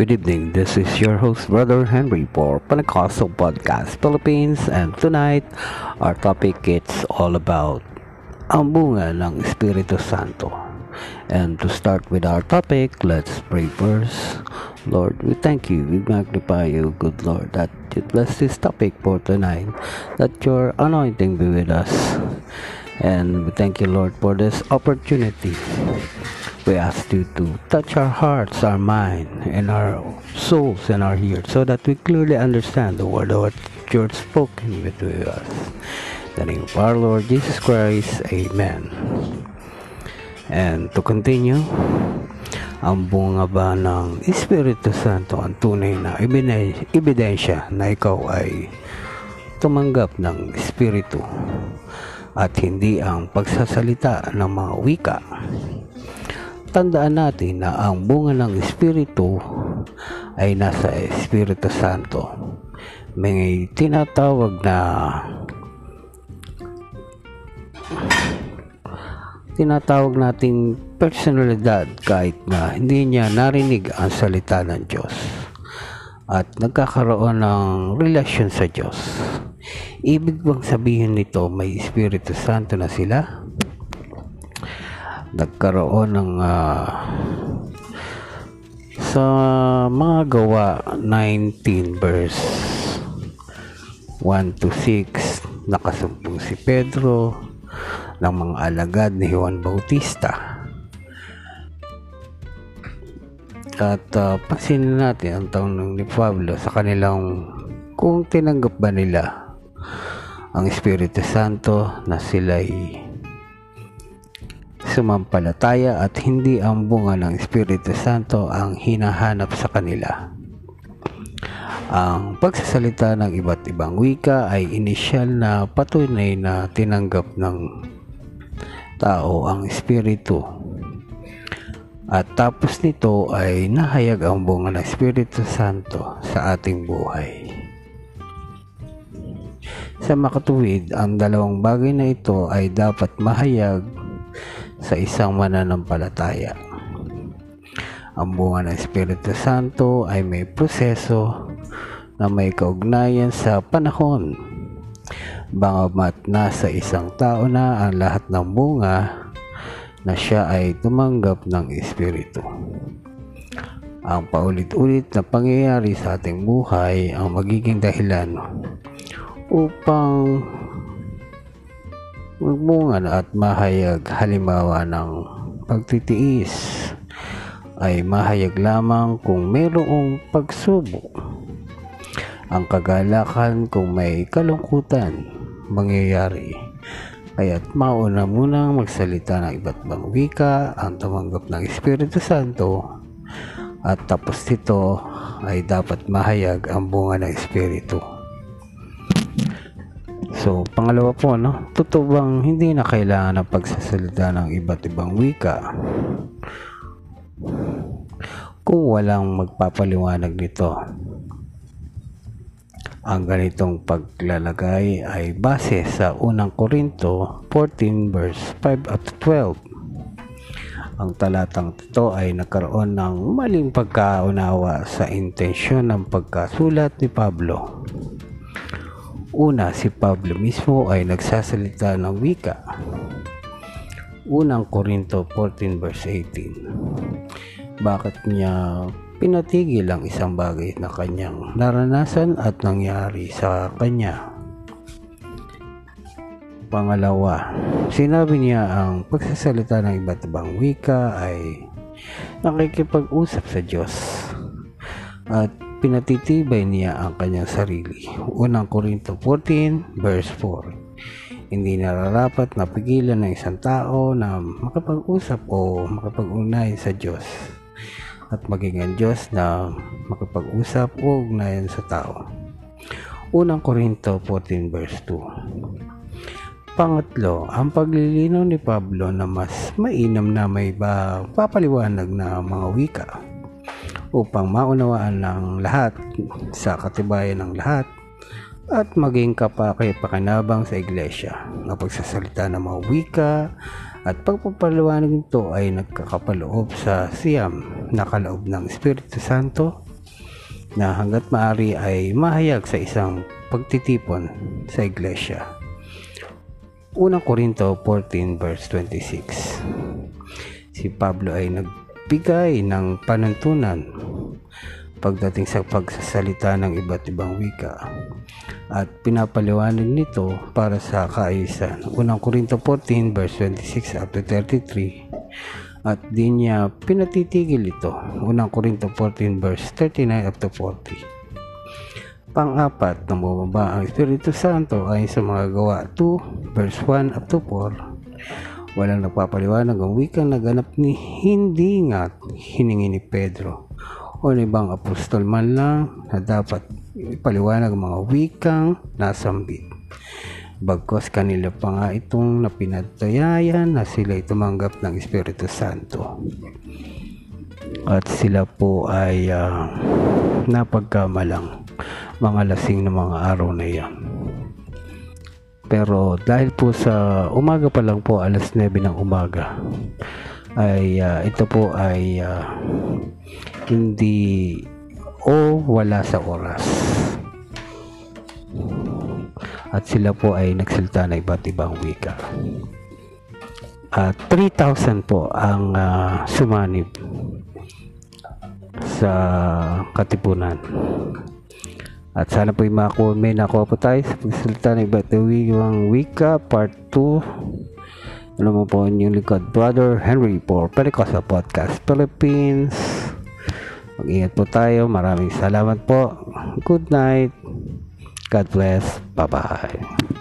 Good evening. This is your host, Brother Henry for Pentecostal Podcast Philippines. And tonight, our topic is all about ang bunga ng Espiritu Santo. And to start with our topic, let's pray first. Lord, we thank you, we magnify you, good Lord, that you bless this topic for tonight, that your anointing be with us. And we thank you, Lord, for this opportunity we ask you to touch our hearts, our mind, and our souls and our ears so that we clearly understand the word of what you're spoken with us. In the name of our Lord Jesus Christ, Amen. And to continue, ang bunga ba ng Espiritu Santo ang tunay na ebidensya na ikaw ay tumanggap ng Espiritu at hindi ang pagsasalita ng mga wika tandaan natin na ang bunga ng Espiritu ay nasa Espiritu Santo. May tinatawag na tinatawag nating personalidad kahit na hindi niya narinig ang salita ng Diyos at nagkakaroon ng relasyon sa Diyos. Ibig bang sabihin nito may Espiritu Santo na sila? Nagkaroon ng uh, sa mga gawa 19 verse 1 to 6 nakasumpong si Pedro ng mga alagad ni Juan Bautista. At uh, pansinin natin ang taon ni Pablo sa kanilang kung tinanggap ba nila ang Espiritu Santo na sila'y sumampalataya at hindi ang bunga ng Espiritu Santo ang hinahanap sa kanila. Ang pagsasalita ng iba't ibang wika ay inisyal na patunay na tinanggap ng tao ang Espiritu. At tapos nito ay nahayag ang bunga ng Espiritu Santo sa ating buhay. Sa makatuwid, ang dalawang bagay na ito ay dapat mahayag sa isang mananampalataya. Ang bunga ng Espiritu Santo ay may proseso na may kaugnayan sa panahon. Bangamat nasa isang tao na ang lahat ng bunga na siya ay tumanggap ng Espiritu. Ang paulit-ulit na pangyayari sa ating buhay ang magiging dahilan upang Magmungan at mahayag halimbawa ng pagtitiis ay mahayag lamang kung mayroong pagsubok. Ang kagalakan kung may kalungkutan mangyayari. Kaya't mauna munang magsalita ng iba't ibang wika ang tumanggap ng Espiritu Santo at tapos nito ay dapat mahayag ang bunga ng Espiritu. So, pangalawa po, no? Totoo bang hindi na kailangan ng pagsasalita ng iba't ibang wika? Kung walang magpapaliwanag nito, ang ganitong paglalagay ay base sa unang Korinto 14 verse 5 at 12. Ang talatang ito ay nagkaroon ng maling pagkaunawa sa intensyon ng pagkasulat ni Pablo. Una, si Pablo mismo ay nagsasalita ng wika. Unang Korinto 14 verse 18. Bakit niya pinatigil ang isang bagay na kanyang naranasan at nangyari sa kanya? Pangalawa, sinabi niya ang pagsasalita ng iba't ibang wika ay nakikipag-usap sa Diyos at pinatitibay niya ang kanyang sarili. Unang Korinto 14 verse 4 Hindi nararapat na pigilan ng isang tao na makapag-usap o makapag-ugnay sa Diyos at maging ang Diyos na makapag-usap o ugnayan sa tao. Unang Korinto 14 verse 2 Pangatlo, ang paglilinaw ni Pablo na mas mainam na may ba papaliwanag na mga wika upang maunawaan ng lahat sa katibayan ng lahat at maging kapaki-pakinabang sa iglesia. Ang pagsasalita ng mga wika at pagpapaliwanag nito ay nagkakapaloob sa siyam na kaloob ng Espiritu Santo na hanggat maaari ay mahayag sa isang pagtitipon sa iglesia. Unang Korinto 14 verse 26 Si Pablo ay nagbigay ng panuntunan pagdating sa pagsasalita ng iba't ibang wika at pinapaliwanag nito para sa kaayusan. Unang Korinto 14 verse 26 up to 33 at di niya pinatitigil ito. Unang Korinto 14 verse 39 up to 40. Pang-apat na bumaba ang Espiritu Santo ay sa mga gawa 2 verse 1 up to 4. Walang nagpapaliwanag ang wikang naganap ni hindi nga hiningi ni Pedro o ng ibang apostol man lang na dapat ipaliwanag mga wikang nasambit. Bagkos kanila pa nga itong napinatayayan na sila tumanggap ng Espiritu Santo. At sila po ay uh, napagkamalang mga lasing na mga araw na iyan. Pero dahil po sa umaga pa lang po, alas 9 ng umaga, ay uh, ito po ay uh, hindi o wala sa oras at sila po ay nagsalita na iba't ibang wika. At 3,000 po ang uh, sumanib sa katipunan. At sana po mako, may nakuha po tayo sa pagsalita ng iba't ibang wika part 2. Ano mo po inyong likod, Brother Henry for Pentecostal Podcast Philippines. Mag-ingat po tayo. Maraming salamat po. Good night. God bless. Bye bye.